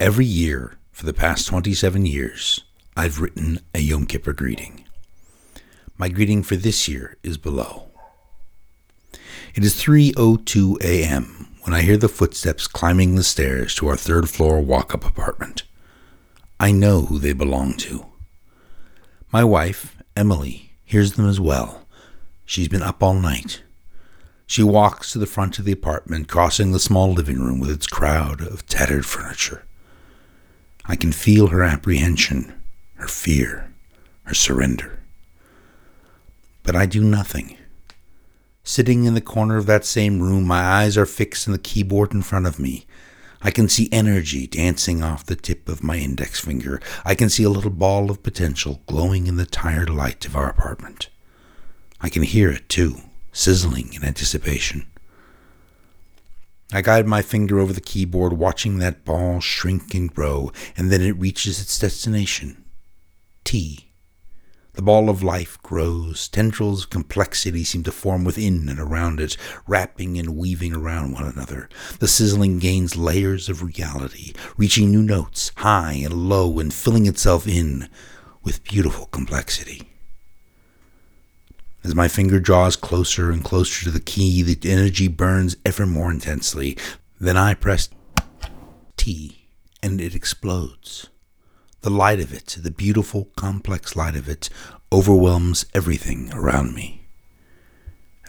Every year for the past 27 years, I've written a Yom Kippur greeting. My greeting for this year is below. It is 3:02 a.m. when I hear the footsteps climbing the stairs to our third floor walk-up apartment. I know who they belong to. My wife, Emily, hears them as well. She's been up all night. She walks to the front of the apartment, crossing the small living room with its crowd of tattered furniture. I can feel her apprehension, her fear, her surrender. But I do nothing. Sitting in the corner of that same room, my eyes are fixed on the keyboard in front of me. I can see energy dancing off the tip of my index finger. I can see a little ball of potential glowing in the tired light of our apartment. I can hear it, too, sizzling in anticipation. I guide my finger over the keyboard, watching that ball shrink and grow, and then it reaches its destination T. The ball of life grows. Tendrils of complexity seem to form within and around it, wrapping and weaving around one another. The sizzling gains layers of reality, reaching new notes, high and low, and filling itself in with beautiful complexity. As my finger draws closer and closer to the key, the energy burns ever more intensely. Then I press T, and it explodes. The light of it, the beautiful, complex light of it, overwhelms everything around me.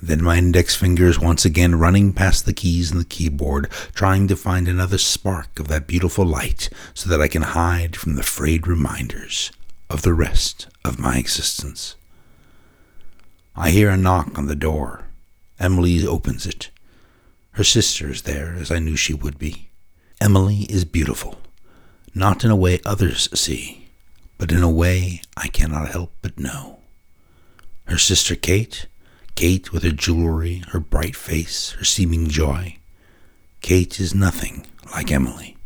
Then my index finger is once again running past the keys in the keyboard, trying to find another spark of that beautiful light so that I can hide from the frayed reminders of the rest of my existence. I hear a knock on the door. Emily opens it. Her sister is there, as I knew she would be. Emily is beautiful, not in a way others see, but in a way I cannot help but know. Her sister Kate, Kate with her jewelry, her bright face, her seeming joy. Kate is nothing like Emily.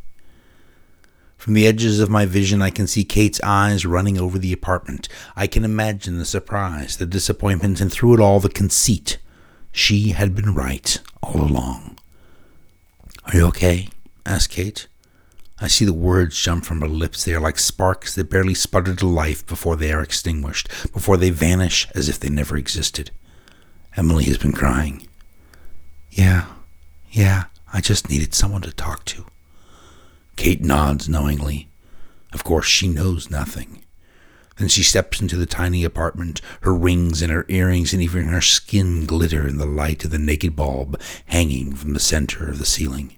From the edges of my vision, I can see Kate's eyes running over the apartment. I can imagine the surprise, the disappointment, and through it all, the conceit. She had been right all along. Are you okay? asked Kate. I see the words jump from her lips. They are like sparks that barely sputter to life before they are extinguished, before they vanish as if they never existed. Emily has been crying. Yeah, yeah, I just needed someone to talk to. Kate nods knowingly. Of course, she knows nothing. Then she steps into the tiny apartment, her rings and her earrings and even her skin glitter in the light of the naked bulb hanging from the center of the ceiling.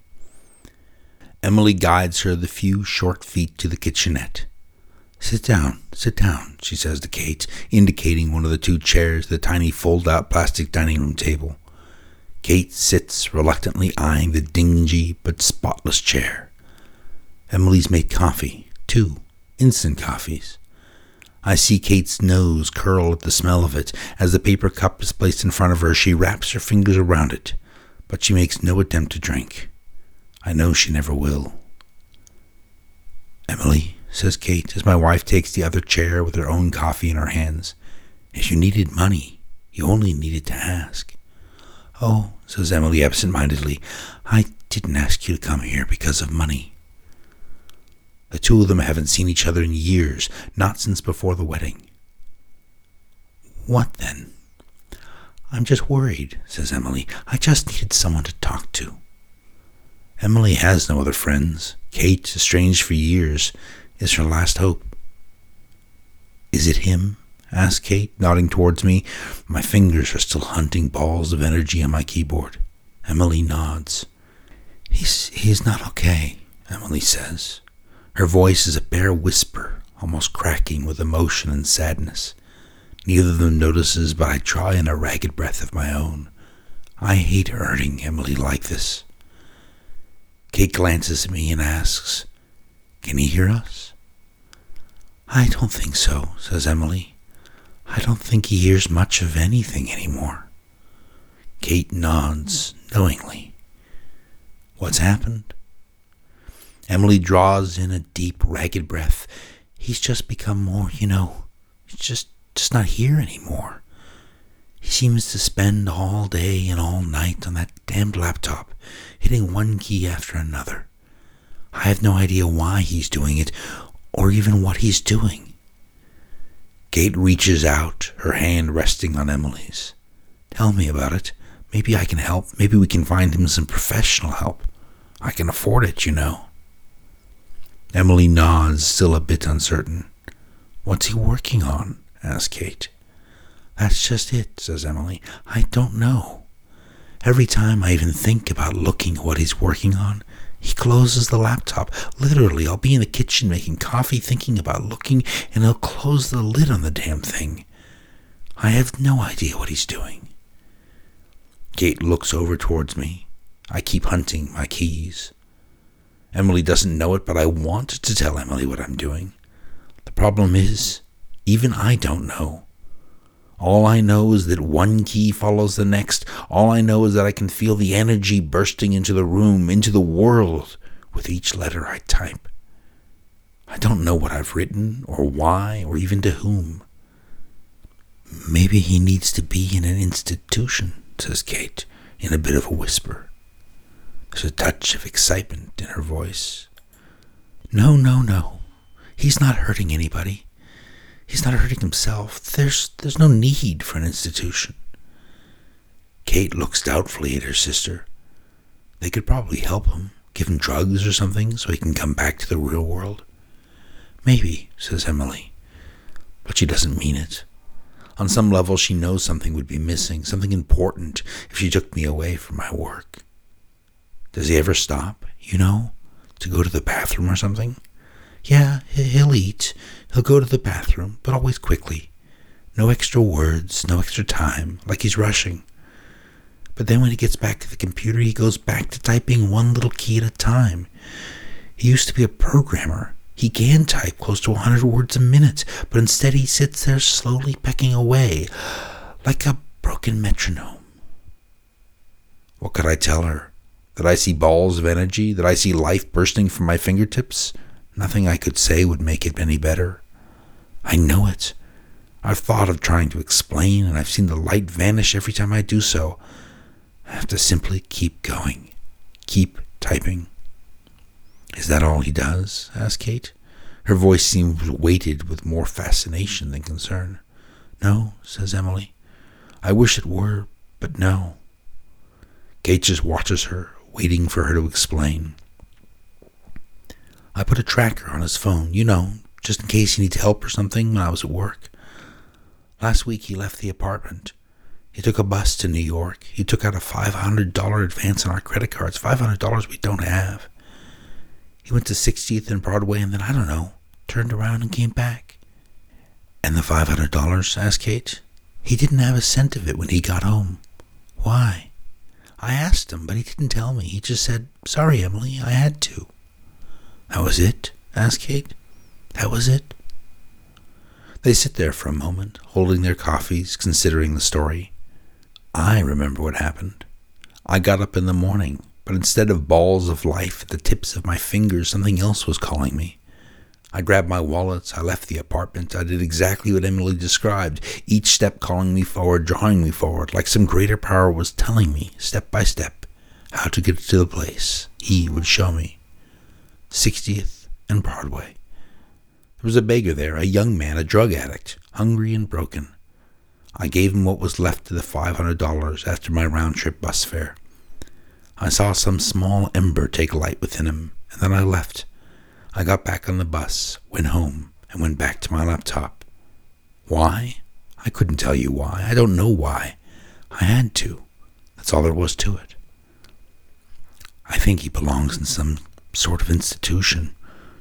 Emily guides her the few short feet to the kitchenette. Sit down, sit down, she says to Kate, indicating one of the two chairs, the tiny fold out plastic dining room table. Kate sits reluctantly eyeing the dingy but spotless chair. Emily's made coffee, two instant coffees. I see Kate's nose curl at the smell of it. As the paper cup is placed in front of her, she wraps her fingers around it, but she makes no attempt to drink. I know she never will. Emily, says Kate, as my wife takes the other chair with her own coffee in her hands, if you needed money, you only needed to ask. Oh, says Emily absent mindedly, I didn't ask you to come here because of money. The two of them haven't seen each other in years, not since before the wedding. What then? I'm just worried, says Emily. I just needed someone to talk to. Emily has no other friends. Kate, estranged for years, is her last hope. Is it him? asked Kate, nodding towards me. My fingers are still hunting balls of energy on my keyboard. Emily nods. He's he's not okay, Emily says. Her voice is a bare whisper, almost cracking with emotion and sadness. Neither of them notices, but I try in a ragged breath of my own. I hate hurting Emily like this. Kate glances at me and asks, Can he hear us? I don't think so, says Emily. I don't think he hears much of anything anymore. Kate nods knowingly. What's happened? Emily draws in a deep, ragged breath. He's just become more, you know, just, just not here anymore. He seems to spend all day and all night on that damned laptop, hitting one key after another. I have no idea why he's doing it or even what he's doing. Kate reaches out, her hand resting on Emily's. Tell me about it. Maybe I can help. Maybe we can find him some professional help. I can afford it, you know. Emily nods, still a bit uncertain. What's he working on? asks Kate. That's just it, says Emily. I don't know. Every time I even think about looking at what he's working on, he closes the laptop. Literally, I'll be in the kitchen making coffee, thinking about looking, and he'll close the lid on the damn thing. I have no idea what he's doing. Kate looks over towards me. I keep hunting my keys. Emily doesn't know it, but I want to tell Emily what I'm doing. The problem is, even I don't know. All I know is that one key follows the next. All I know is that I can feel the energy bursting into the room, into the world, with each letter I type. I don't know what I've written, or why, or even to whom. Maybe he needs to be in an institution, says Kate, in a bit of a whisper. There's a touch of excitement in her voice. No, no, no. He's not hurting anybody. He's not hurting himself. There's there's no need for an institution. Kate looks doubtfully at her sister. They could probably help him, give him drugs or something so he can come back to the real world. Maybe, says Emily. But she doesn't mean it. On some level, she knows something would be missing, something important, if she took me away from my work. Does he ever stop, you know, to go to the bathroom or something? Yeah, he'll eat. He'll go to the bathroom, but always quickly. No extra words, no extra time, like he's rushing. But then when he gets back to the computer, he goes back to typing one little key at a time. He used to be a programmer. He can type close to a 100 words a minute, but instead he sits there slowly pecking away, like a broken metronome. What could I tell her? That I see balls of energy? That I see life bursting from my fingertips? Nothing I could say would make it any better. I know it. I've thought of trying to explain, and I've seen the light vanish every time I do so. I have to simply keep going. Keep typing. Is that all he does? asked Kate. Her voice seemed weighted with more fascination than concern. No, says Emily. I wish it were, but no. Kate just watches her, waiting for her to explain. I put a tracker on his phone, you know, just in case he needs help or something when I was at work. Last week he left the apartment. He took a bus to New York. He took out a $500 advance on our credit cards, $500 we don't have. He went to 60th and Broadway and then, I don't know, turned around and came back. And the $500? asked Kate. He didn't have a cent of it when he got home. Why? I asked him, but he didn't tell me. He just said, Sorry, Emily, I had to. That was it? asked Kate. That was it? They sit there for a moment, holding their coffees, considering the story. I remember what happened. I got up in the morning, but instead of balls of life at the tips of my fingers, something else was calling me. I grabbed my wallets, I left the apartment, I did exactly what Emily described, each step calling me forward, drawing me forward, like some greater power was telling me, step by step, how to get to the place he would show me. 60th and Broadway. There was a beggar there, a young man, a drug addict, hungry and broken. I gave him what was left of the $500 after my round trip bus fare. I saw some small ember take light within him, and then I left. I got back on the bus, went home, and went back to my laptop. Why? I couldn't tell you why. I don't know why. I had to. That's all there was to it. I think he belongs in some sort of institution.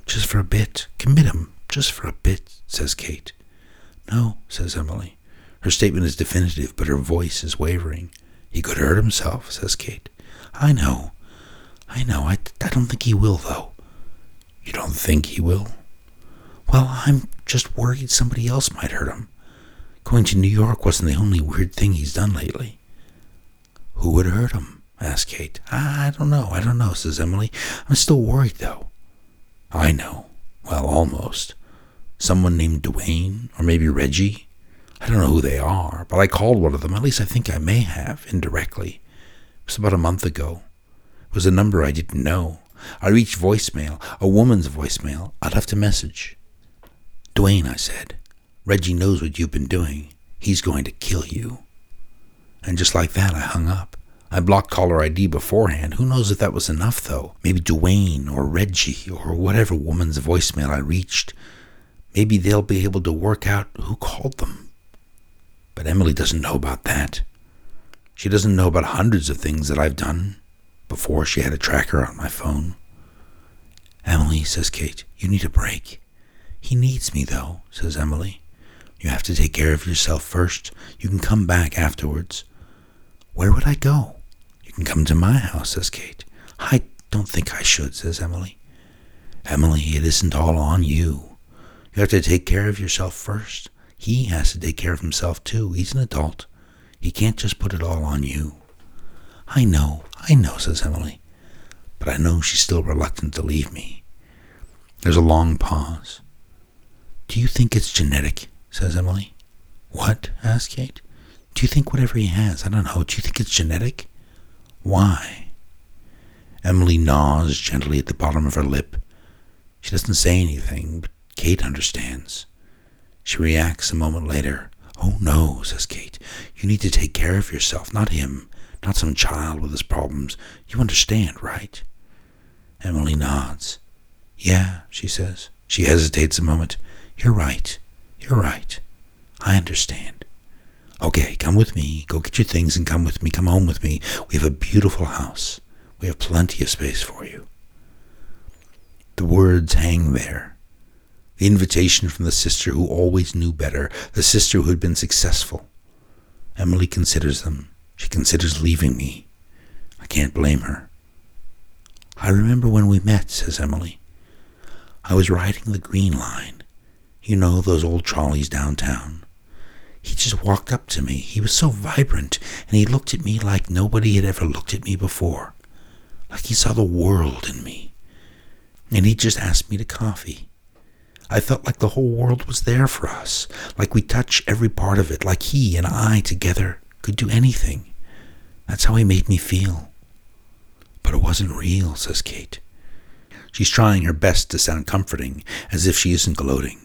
Just for a bit. Commit him. Just for a bit, says Kate. No, says Emily. Her statement is definitive, but her voice is wavering. He could hurt himself, says Kate. I know. I know. I, I don't think he will, though. You don't think he will? Well, I'm just worried somebody else might hurt him. Going to New York wasn't the only weird thing he's done lately. Who would hurt him? asked Kate. I don't know. I don't know, says Emily. I'm still worried, though. I know. Well, almost. Someone named Dwayne, or maybe Reggie. I don't know who they are, but I called one of them. At least I think I may have, indirectly. It was about a month ago. It was a number I didn't know. I reached voicemail, a woman's voicemail. I left a message. Dwayne, I said, Reggie knows what you've been doing. He's going to kill you. And just like that, I hung up. I blocked caller ID beforehand. Who knows if that was enough, though? Maybe Dwayne or Reggie or whatever woman's voicemail I reached. Maybe they'll be able to work out who called them. But Emily doesn't know about that. She doesn't know about hundreds of things that I've done before she had a tracker on my phone. Emily, says Kate, you need a break. He needs me, though, says Emily. You have to take care of yourself first. You can come back afterwards. Where would I go? You can come to my house, says Kate. I don't think I should, says Emily. Emily, it isn't all on you. You have to take care of yourself first. He has to take care of himself too. He's an adult. He can't just put it all on you. I know, I know, says Emily. But I know she's still reluctant to leave me. There's a long pause. Do you think it's genetic? says Emily. What? asks Kate. Do you think whatever he has, I don't know, do you think it's genetic? Why? Emily gnaws gently at the bottom of her lip. She doesn't say anything, but Kate understands. She reacts a moment later. Oh no, says Kate. You need to take care of yourself, not him, not some child with his problems. You understand, right? Emily nods. Yeah, she says. She hesitates a moment. You're right. You're right. I understand. Okay, come with me. Go get your things and come with me. Come home with me. We have a beautiful house. We have plenty of space for you. The words hang there. The invitation from the sister who always knew better, the sister who had been successful. Emily considers them. She considers leaving me. I can't blame her. I remember when we met, says Emily. I was riding the Green Line. You know, those old trolleys downtown. He just walked up to me. He was so vibrant, and he looked at me like nobody had ever looked at me before. Like he saw the world in me. And he just asked me to coffee. I felt like the whole world was there for us, like we touch every part of it, like he and I together could do anything. That's how he made me feel. But it wasn't real, says Kate. She's trying her best to sound comforting, as if she isn't gloating.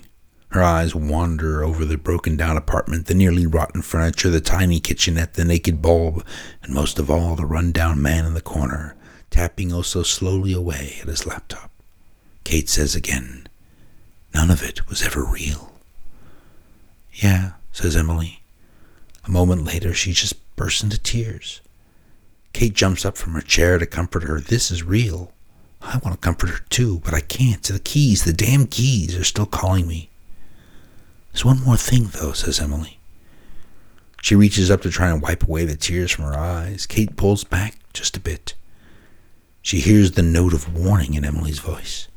Her eyes wander over the broken down apartment, the nearly rotten furniture, the tiny kitchenette, the naked bulb, and most of all, the run down man in the corner, tapping oh so slowly away at his laptop. Kate says again, None of it was ever real. Yeah, says Emily. A moment later, she just bursts into tears. Kate jumps up from her chair to comfort her. This is real. I want to comfort her too, but I can't. The keys, the damn keys, are still calling me. There's one more thing, though, says Emily. She reaches up to try and wipe away the tears from her eyes. Kate pulls back just a bit. She hears the note of warning in Emily's voice.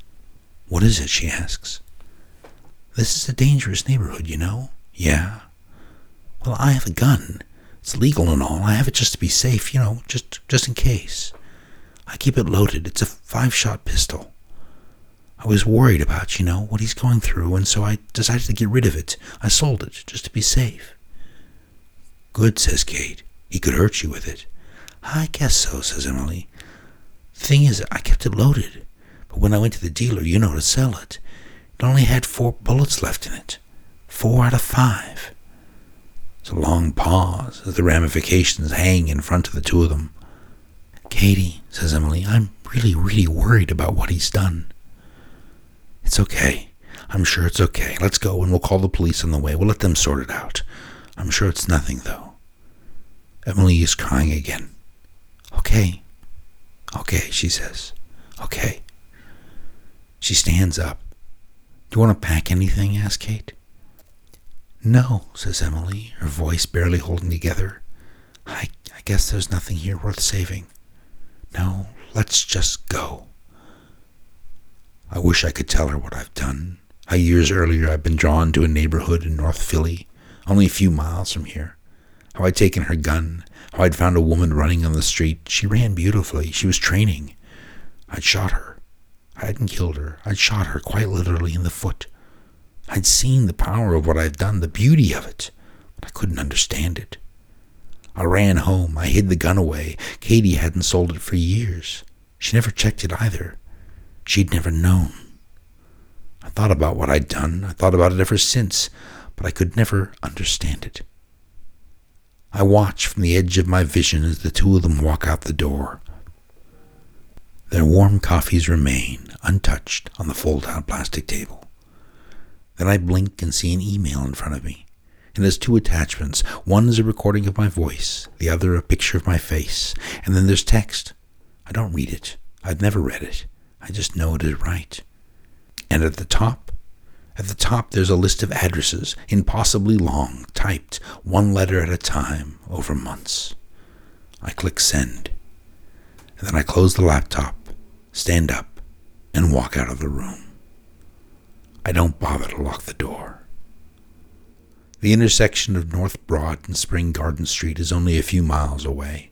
What is it? she asks. This is a dangerous neighborhood, you know. Yeah. Well, I have a gun. It's legal and all. I have it just to be safe, you know, just just in case. I keep it loaded. It's a five-shot pistol. I was worried about, you know, what he's going through, and so I decided to get rid of it. I sold it just to be safe. Good, says Kate. He could hurt you with it. I guess so, says Emily. Thing is, I kept it loaded, but when I went to the dealer, you know, to sell it, it only had four bullets left in it. Four out of five. It's a long pause as the ramifications hang in front of the two of them. Katie, says Emily, I'm really, really worried about what he's done. It's okay. I'm sure it's okay. Let's go and we'll call the police on the way. We'll let them sort it out. I'm sure it's nothing, though. Emily is crying again. Okay. Okay, she says. Okay. She stands up. Do you want to pack anything? asks Kate. No, says Emily, her voice barely holding together. I, I guess there's nothing here worth saving. No, let's just go. I wish I could tell her what I've done. How years earlier I'd been drawn to a neighborhood in North Philly, only a few miles from here. How I'd taken her gun. How I'd found a woman running on the street. She ran beautifully. She was training. I'd shot her. I hadn't killed her. I'd shot her quite literally in the foot. I'd seen the power of what I'd done, the beauty of it, but I couldn't understand it. I ran home. I hid the gun away. Katie hadn't sold it for years. She never checked it either. she'd never known. I thought about what I'd done. I thought about it ever since, but I could never understand it. I watch from the edge of my vision as the two of them walk out the door. Their warm coffees remain untouched on the fold out plastic table. Then I blink and see an email in front of me. It has two attachments. One is a recording of my voice, the other a picture of my face. And then there's text. I don't read it. I've never read it. I just know it is right. And at the top, at the top, there's a list of addresses, impossibly long, typed one letter at a time over months. I click send, and then I close the laptop, stand up, and walk out of the room. I don't bother to lock the door. The intersection of North Broad and Spring Garden Street is only a few miles away.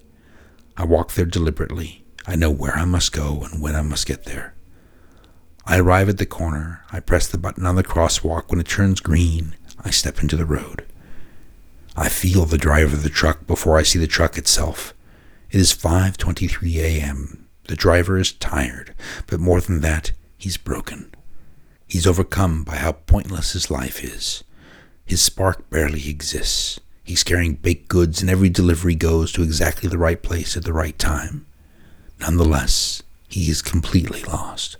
I walk there deliberately. I know where I must go and when I must get there. I arrive at the corner. I press the button on the crosswalk. When it turns green, I step into the road. I feel the drive of the truck before I see the truck itself. It is 5:23 a.m. The driver is tired, but more than that, he's broken. He's overcome by how pointless his life is. His spark barely exists. He's carrying baked goods, and every delivery goes to exactly the right place at the right time. Nonetheless, he is completely lost.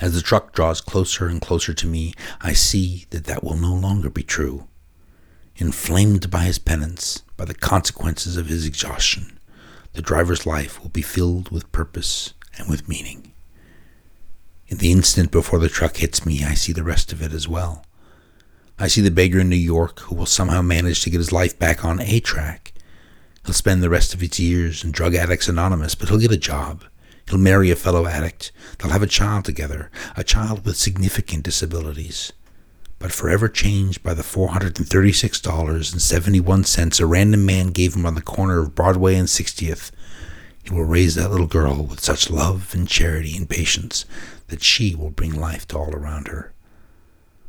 As the truck draws closer and closer to me, I see that that will no longer be true. Inflamed by his penance, by the consequences of his exhaustion, the driver's life will be filled with purpose and with meaning. In the instant before the truck hits me, I see the rest of it as well. I see the beggar in New York who will somehow manage to get his life back on a track. He'll spend the rest of his years in Drug Addicts Anonymous, but he'll get a job. He'll marry a fellow addict. They'll have a child together, a child with significant disabilities. But forever changed by the $436.71 a random man gave him on the corner of Broadway and 60th, he will raise that little girl with such love and charity and patience that she will bring life to all around her.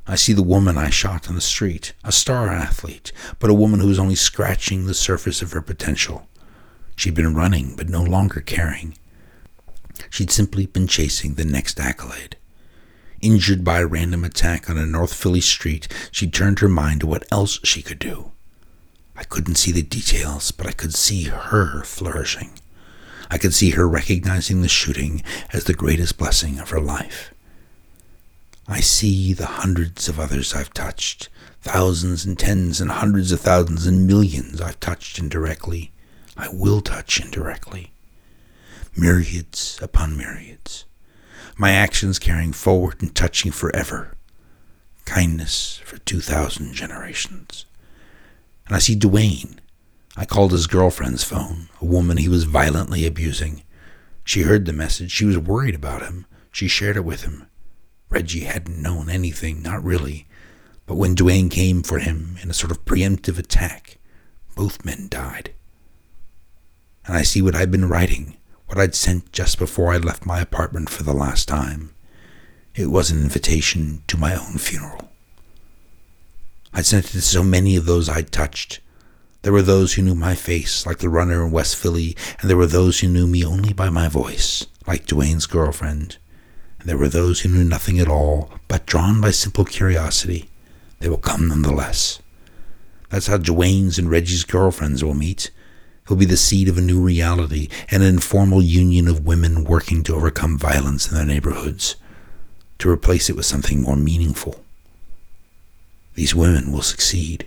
I see the woman I shot on the street, a star athlete, but a woman who was only scratching the surface of her potential. She'd been running, but no longer caring. She'd simply been chasing the next accolade. Injured by a random attack on a North Philly street, she turned her mind to what else she could do. I couldn't see the details, but I could see her flourishing. I could see her recognizing the shooting as the greatest blessing of her life. I see the hundreds of others I've touched, thousands and tens and hundreds of thousands and millions I've touched indirectly. I will touch indirectly myriads upon myriads, my actions carrying forward and touching forever, kindness for 2,000 generations. And I see Duane. I called his girlfriend's phone, a woman he was violently abusing. She heard the message. She was worried about him. She shared it with him. Reggie hadn't known anything, not really. But when Duane came for him in a sort of preemptive attack, both men died. And I see what I'd been writing what I'd sent just before I left my apartment for the last time. It was an invitation to my own funeral. I'd sent it to so many of those I'd touched. There were those who knew my face, like the runner in West Philly, and there were those who knew me only by my voice, like Duane's girlfriend. And there were those who knew nothing at all, but drawn by simple curiosity, they will come nonetheless. That's how Duane's and Reggie's girlfriends will meet, It will be the seed of a new reality, an informal union of women working to overcome violence in their neighborhoods, to replace it with something more meaningful. These women will succeed.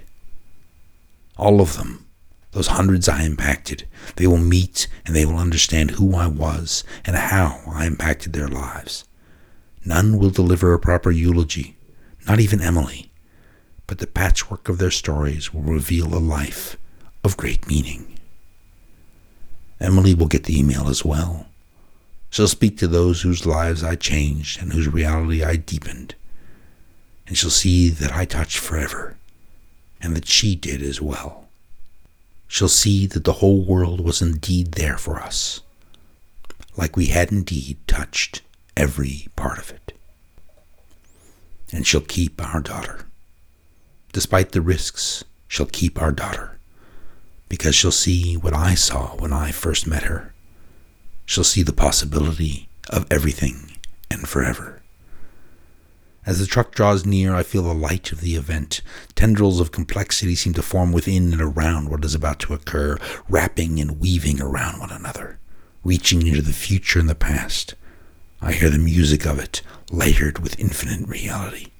All of them, those hundreds I impacted, they will meet and they will understand who I was and how I impacted their lives. None will deliver a proper eulogy, not even Emily, but the patchwork of their stories will reveal a life of great meaning. Emily will get the email as well. She'll speak to those whose lives I changed and whose reality I deepened. And she'll see that I touched forever, and that she did as well. She'll see that the whole world was indeed there for us, like we had indeed touched every part of it. And she'll keep our daughter. Despite the risks, she'll keep our daughter because she'll see what I saw when I first met her. She'll see the possibility of everything and forever. As the truck draws near, I feel the light of the event. Tendrils of complexity seem to form within and around what is about to occur, wrapping and weaving around one another, reaching into the future and the past. I hear the music of it, layered with infinite reality.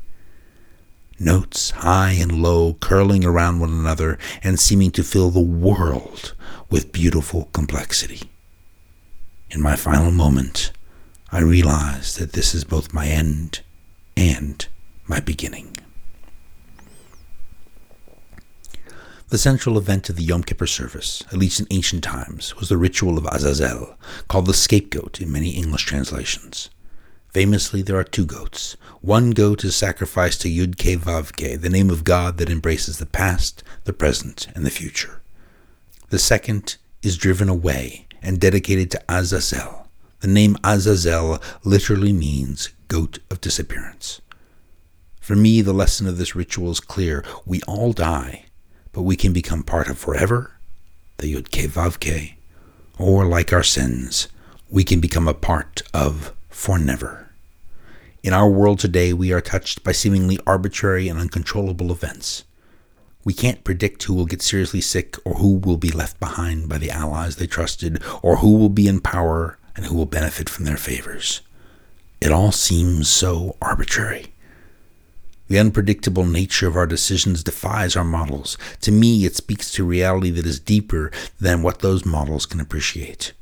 Notes high and low curling around one another and seeming to fill the world with beautiful complexity. In my final moment, I realize that this is both my end and my beginning. The central event of the Yom Kippur service, at least in ancient times, was the ritual of Azazel, called the scapegoat in many English translations. Famously, there are two goats. One goat is sacrificed to Yud Ke Vav Ke, the name of God that embraces the past, the present, and the future. The second is driven away and dedicated to Azazel. The name Azazel literally means goat of disappearance. For me, the lesson of this ritual is clear. We all die, but we can become part of forever, the Yud Ke Vav Ke, or like our sins, we can become a part of for never. In our world today, we are touched by seemingly arbitrary and uncontrollable events. We can't predict who will get seriously sick or who will be left behind by the allies they trusted or who will be in power and who will benefit from their favors. It all seems so arbitrary. The unpredictable nature of our decisions defies our models. To me, it speaks to reality that is deeper than what those models can appreciate.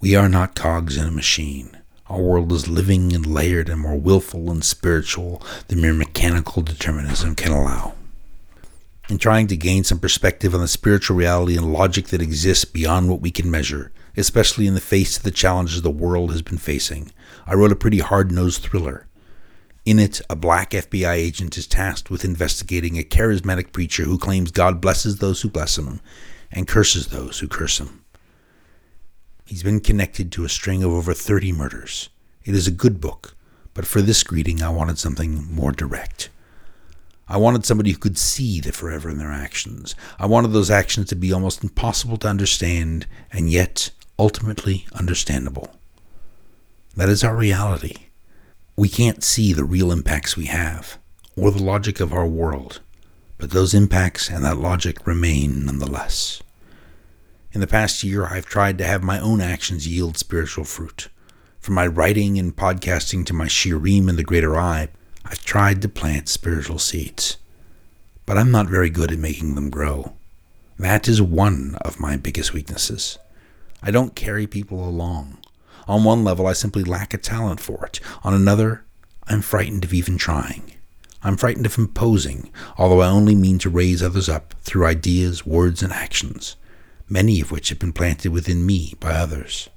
We are not cogs in a machine. Our world is living and layered and more willful and spiritual than mere mechanical determinism can allow. In trying to gain some perspective on the spiritual reality and logic that exists beyond what we can measure, especially in the face of the challenges the world has been facing, I wrote a pretty hard nosed thriller. In it, a black FBI agent is tasked with investigating a charismatic preacher who claims God blesses those who bless him and curses those who curse him. He's been connected to a string of over 30 murders. It is a good book, but for this greeting, I wanted something more direct. I wanted somebody who could see the forever in their actions. I wanted those actions to be almost impossible to understand and yet ultimately understandable. That is our reality. We can't see the real impacts we have or the logic of our world, but those impacts and that logic remain nonetheless. In the past year, I've tried to have my own actions yield spiritual fruit. From my writing and podcasting to my shiurim and the greater I, I've tried to plant spiritual seeds. But I'm not very good at making them grow. That is one of my biggest weaknesses. I don't carry people along. On one level, I simply lack a talent for it. On another, I'm frightened of even trying. I'm frightened of imposing, although I only mean to raise others up through ideas, words, and actions many of which have been planted within me by others.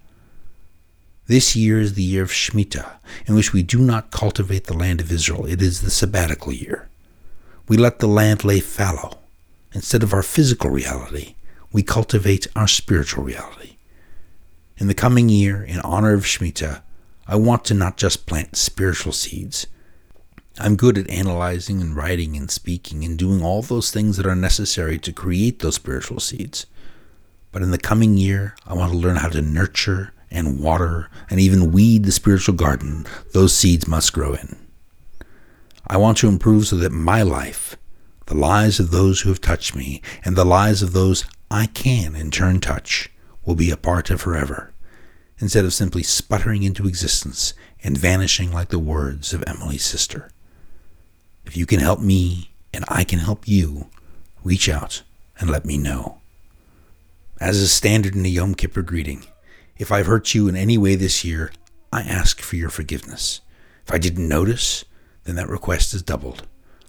This year is the year of Shemitah, in which we do not cultivate the land of Israel. It is the sabbatical year. We let the land lay fallow. Instead of our physical reality, we cultivate our spiritual reality. In the coming year, in honor of Shemitah, I want to not just plant spiritual seeds. I'm good at analyzing and writing and speaking and doing all those things that are necessary to create those spiritual seeds. But in the coming year, I want to learn how to nurture and water and even weed the spiritual garden those seeds must grow in. I want to improve so that my life, the lives of those who have touched me, and the lives of those I can in turn touch, will be a part of forever, instead of simply sputtering into existence and vanishing like the words of Emily's sister. If you can help me and I can help you, reach out and let me know. As is standard in a Yom Kippur greeting, if I've hurt you in any way this year, I ask for your forgiveness. If I didn't notice, then that request is doubled.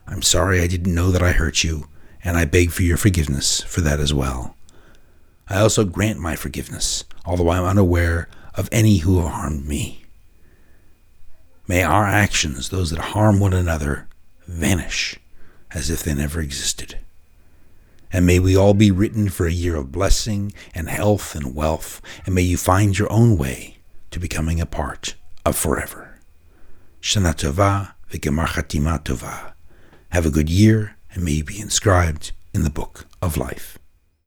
I'm sorry I didn't know that I hurt you, and I beg for your forgiveness for that as well. I also grant my forgiveness, although I am unaware of any who have harmed me. May our actions, those that harm one another, vanish as if they never existed. And may we all be written for a year of blessing and health and wealth, and may you find your own way to becoming a part of forever. Shana Tova v'gemar tova. Have a good year, and may you be inscribed in the book of life.